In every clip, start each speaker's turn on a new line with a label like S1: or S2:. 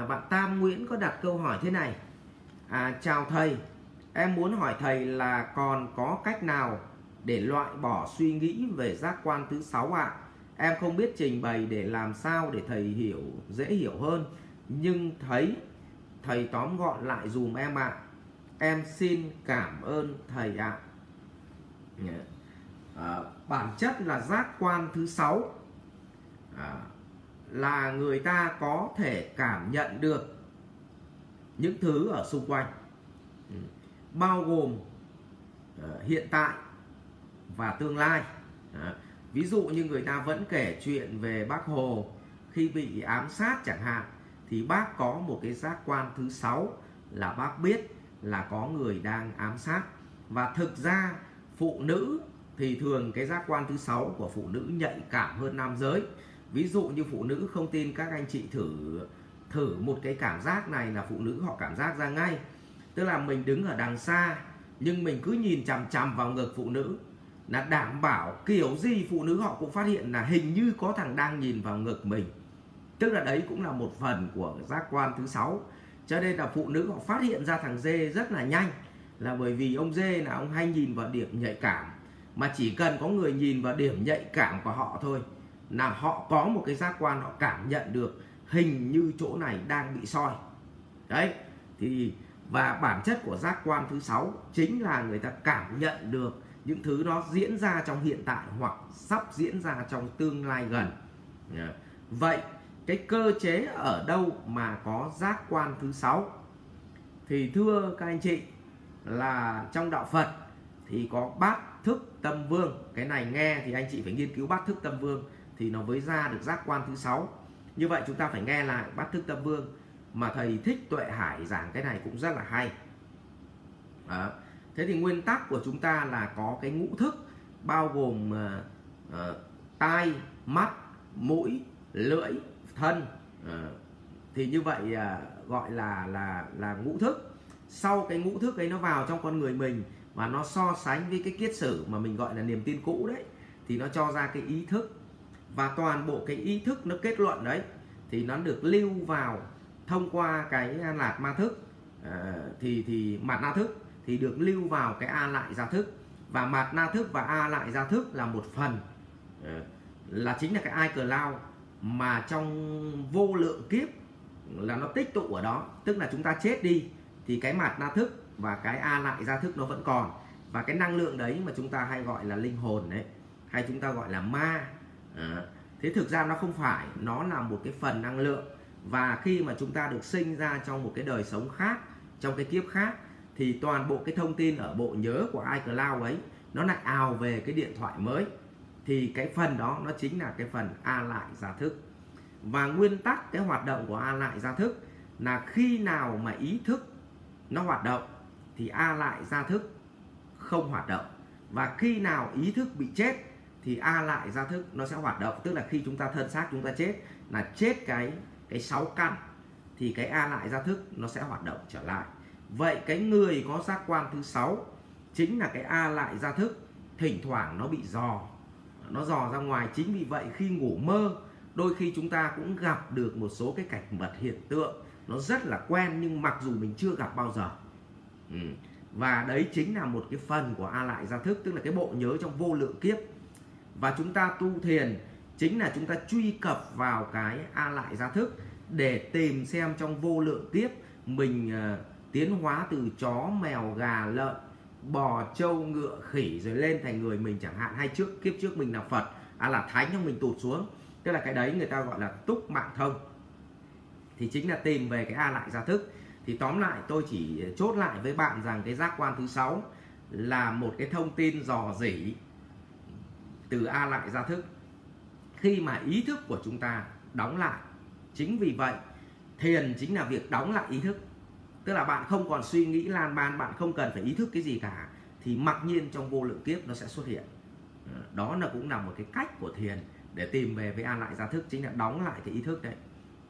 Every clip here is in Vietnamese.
S1: à, bạn Tam Nguyễn có đặt câu hỏi thế này à, chào thầy em muốn hỏi thầy là còn có cách nào để loại bỏ suy nghĩ về giác quan thứ sáu ạ à? em không biết trình bày để làm sao để thầy hiểu dễ hiểu hơn nhưng thấy thầy tóm gọn lại dùm em ạ à. em xin cảm ơn thầy ạ à. à, bản chất là giác quan thứ sáu à, là người ta có thể cảm nhận được những thứ ở xung quanh. Ừ. Bao gồm ờ, hiện tại và tương lai. Ví dụ như người ta vẫn kể chuyện về bác hồ khi bị ám sát chẳng hạn, thì bác có một cái giác quan thứ sáu là bác biết là có người đang ám sát. Và thực ra, phụ nữ thì thường cái giác quan thứ sáu của phụ nữ nhạy cảm hơn nam giới ví dụ như phụ nữ không tin các anh chị thử thử một cái cảm giác này là phụ nữ họ cảm giác ra ngay. Tức là mình đứng ở đằng xa, nhưng mình cứ nhìn chằm chằm vào ngực phụ nữ là đảm bảo kiểu gì phụ nữ họ cũng phát hiện là hình như có thằng đang nhìn vào ngực mình. Tức là đấy cũng là một phần của giác quan thứ sáu. Cho nên là phụ nữ họ phát hiện ra thằng dê rất là nhanh, là bởi vì ông dê là ông hay nhìn vào điểm nhạy cảm. Mà chỉ cần có người nhìn vào điểm nhạy cảm của họ thôi là họ có một cái giác quan, họ cảm nhận được hình như chỗ này đang bị soi. Đấy, thì, và bản chất của giác quan thứ sáu chính là người ta cảm nhận được những thứ đó diễn ra trong hiện tại hoặc sắp diễn ra trong tương lai gần. Vậy, cái cơ chế ở đâu mà có giác quan thứ sáu? Thì thưa các anh chị, là trong đạo Phật thì có bát thức tâm vương. Cái này nghe thì anh chị phải nghiên cứu bát thức tâm vương thì nó mới ra được giác quan thứ sáu. Như vậy chúng ta phải nghe lại bát thức tâm vương mà thầy thích tuệ hải giảng cái này cũng rất là hay. Đó. thế thì nguyên tắc của chúng ta là có cái ngũ thức bao gồm uh, uh, tai mắt mũi lưỡi thân. Uh, thì như vậy uh, gọi là là là ngũ thức. Sau cái ngũ thức ấy nó vào trong con người mình và nó so sánh với cái kiết sử mà mình gọi là niềm tin cũ đấy thì nó cho ra cái ý thức và toàn bộ cái ý thức nó kết luận đấy thì nó được lưu vào thông qua cái lạt ma thức. À, thì thì mặt na thức thì được lưu vào cái a lại gia thức. Và mặt na thức và a lại gia thức là một phần à, là chính là cái ai cờ lao mà trong vô lượng kiếp là nó tích tụ ở đó. Tức là chúng ta chết đi thì cái mặt na thức và cái a lại gia thức nó vẫn còn. Và cái năng lượng đấy mà chúng ta hay gọi là linh hồn đấy hay chúng ta gọi là ma à, thế thực ra nó không phải nó là một cái phần năng lượng. Và khi mà chúng ta được sinh ra trong một cái đời sống khác trong cái kiếp khác thì toàn bộ cái thông tin ở bộ nhớ của iCloud ấy nó lại ào về cái điện thoại mới. Thì cái phần đó nó chính là cái phần a lại gia thức. Và nguyên tắc cái hoạt động của a lại gia thức là khi nào mà ý thức nó hoạt động thì a lại gia thức không hoạt động. Và khi nào ý thức bị chết thì a lại gia thức, nó sẽ hoạt động. Tức là khi chúng ta thân xác, chúng ta chết, là chết cái cái sáu căn, thì cái a lại gia thức, nó sẽ hoạt động trở lại. Vậy cái người có giác quan thứ sáu chính là cái a lại gia thức, thỉnh thoảng nó bị dò. Nó dò ra ngoài, chính vì vậy khi ngủ mơ, đôi khi chúng ta cũng gặp được một số cái cảnh vật hiện tượng. Nó rất là quen, nhưng mặc dù mình chưa gặp bao giờ. Ừ. và đấy chính là một cái phần của a lại gia thức, tức là cái bộ nhớ trong vô lượng kiếp và chúng ta tu thiền chính là chúng ta truy cập vào cái a lại gia thức để tìm xem trong vô lượng kiếp mình uh, tiến hóa từ chó mèo gà lợn bò trâu ngựa khỉ rồi lên thành người mình chẳng hạn. Hay trước kiếp trước mình là phật à là thánh nhưng mình tụt xuống. Tức là cái đấy người ta gọi là túc mạng thông. Thì chính là tìm về cái a lại gia thức. Thì tóm lại tôi chỉ chốt lại với bạn rằng cái giác quan thứ sáu là một cái thông tin dò dỉ từ a lại gia thức. Khi mà ý thức của chúng ta đóng lại chính vì vậy thiền chính là việc đóng lại ý thức. Tức là bạn không còn suy nghĩ lan man bạn không cần phải ý thức cái gì cả thì mặc nhiên trong vô lượng kiếp nó sẽ xuất hiện. Đó là cũng là một cái cách của thiền để tìm về với a lại gia thức chính là đóng lại cái ý thức đấy.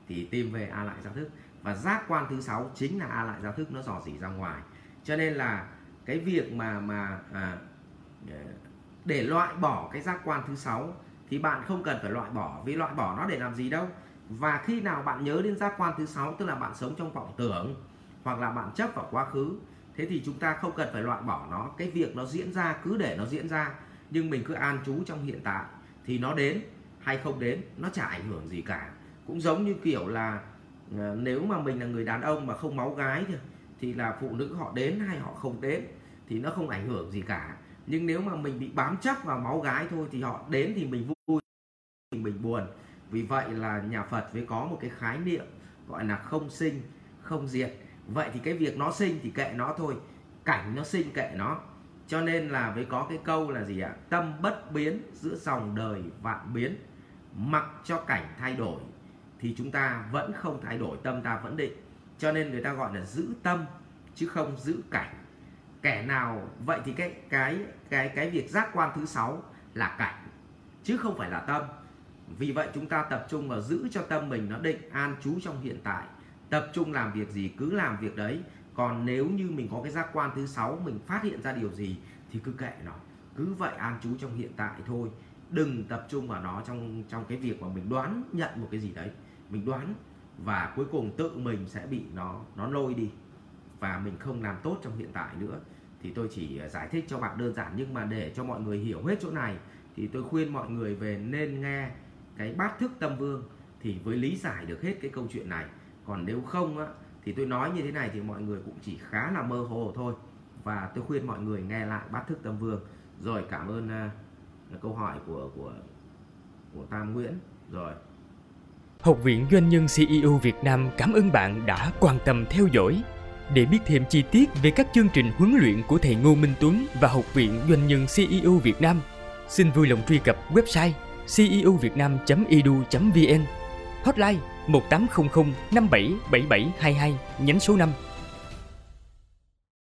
S1: Thì tìm về a lại gia thức. Và giác quan thứ sáu chính là a lại gia thức nó dò dỉ ra ngoài. Cho nên là cái việc mà mà à, để loại bỏ cái giác quan thứ sáu, thì bạn không cần phải loại bỏ. Vì loại bỏ nó để làm gì đâu? Và khi nào bạn nhớ đến giác quan thứ sáu, tức là bạn sống trong vọng tưởng, hoặc là bạn chấp vào quá khứ, thế thì chúng ta không cần phải loại bỏ nó. Cái việc nó diễn ra, cứ để nó diễn ra, nhưng mình cứ an trú trong hiện tại, thì nó đến hay không đến, nó chả ảnh hưởng gì cả. Cũng giống như kiểu là ờ, nếu mà mình là người đàn ông mà không máu gái thì thì là phụ nữ họ đến hay họ không đến, thì nó không ảnh hưởng gì cả nhưng nếu mà mình bị bám chấp vào máu gái thôi thì họ đến thì mình vui, mình buồn. Vì vậy là nhà Phật mới có một cái khái niệm gọi là không sinh, không diệt. Vậy thì cái việc nó sinh thì kệ nó thôi, cảnh nó sinh kệ nó. Cho nên là với có cái câu là gì ạ? Tâm bất biến, giữa dòng đời vạn biến. Mặc cho cảnh thay đổi thì chúng ta vẫn không thay đổi, tâm ta vẫn định. Cho nên người ta gọi là giữ tâm, chứ không giữ cảnh kẻ nào vậy thì cái cái cái cái việc giác quan thứ sáu là cảnh, chứ không phải là tâm. Vì vậy chúng ta tập trung vào giữ cho tâm mình nó định an trú trong hiện tại, tập trung làm việc gì cứ làm việc đấy. Còn nếu như mình có cái giác quan thứ sáu, mình phát hiện ra điều gì thì cứ kệ nó, cứ vậy an trú trong hiện tại thôi. Đừng tập trung vào nó trong trong cái việc mà mình đoán nhận một cái gì đấy, mình đoán và cuối cùng tự mình sẽ bị nó nó lôi đi và mình không làm tốt trong hiện tại nữa. Thì tôi chỉ ờ, giải thích cho bạn đơn giản nhưng mà để cho mọi người hiểu hết chỗ này thì tôi khuyên mọi người về nên nghe cái bát thức tâm vương thì với lý giải được hết cái câu chuyện này. Còn nếu không á, thì tôi nói như thế này thì mọi người cũng chỉ khá là mơ hồ thôi. Và tôi khuyên mọi người nghe lại bát thức tâm vương. Rồi cảm ơn uh, câu hỏi của của của Tam Nguyễn. Rồi.
S2: Học viện Doanh nhân CEO Việt Nam cảm ơn bạn đã quan tâm theo dõi. Để biết thêm chi tiết về các chương trình huấn luyện của thầy Ngô Minh Tuấn và Học viện Doanh nhân CEO Việt Nam, xin vui lòng truy cập website ceovietnam.edu.vn Hotline 1800 577722 nhánh số 5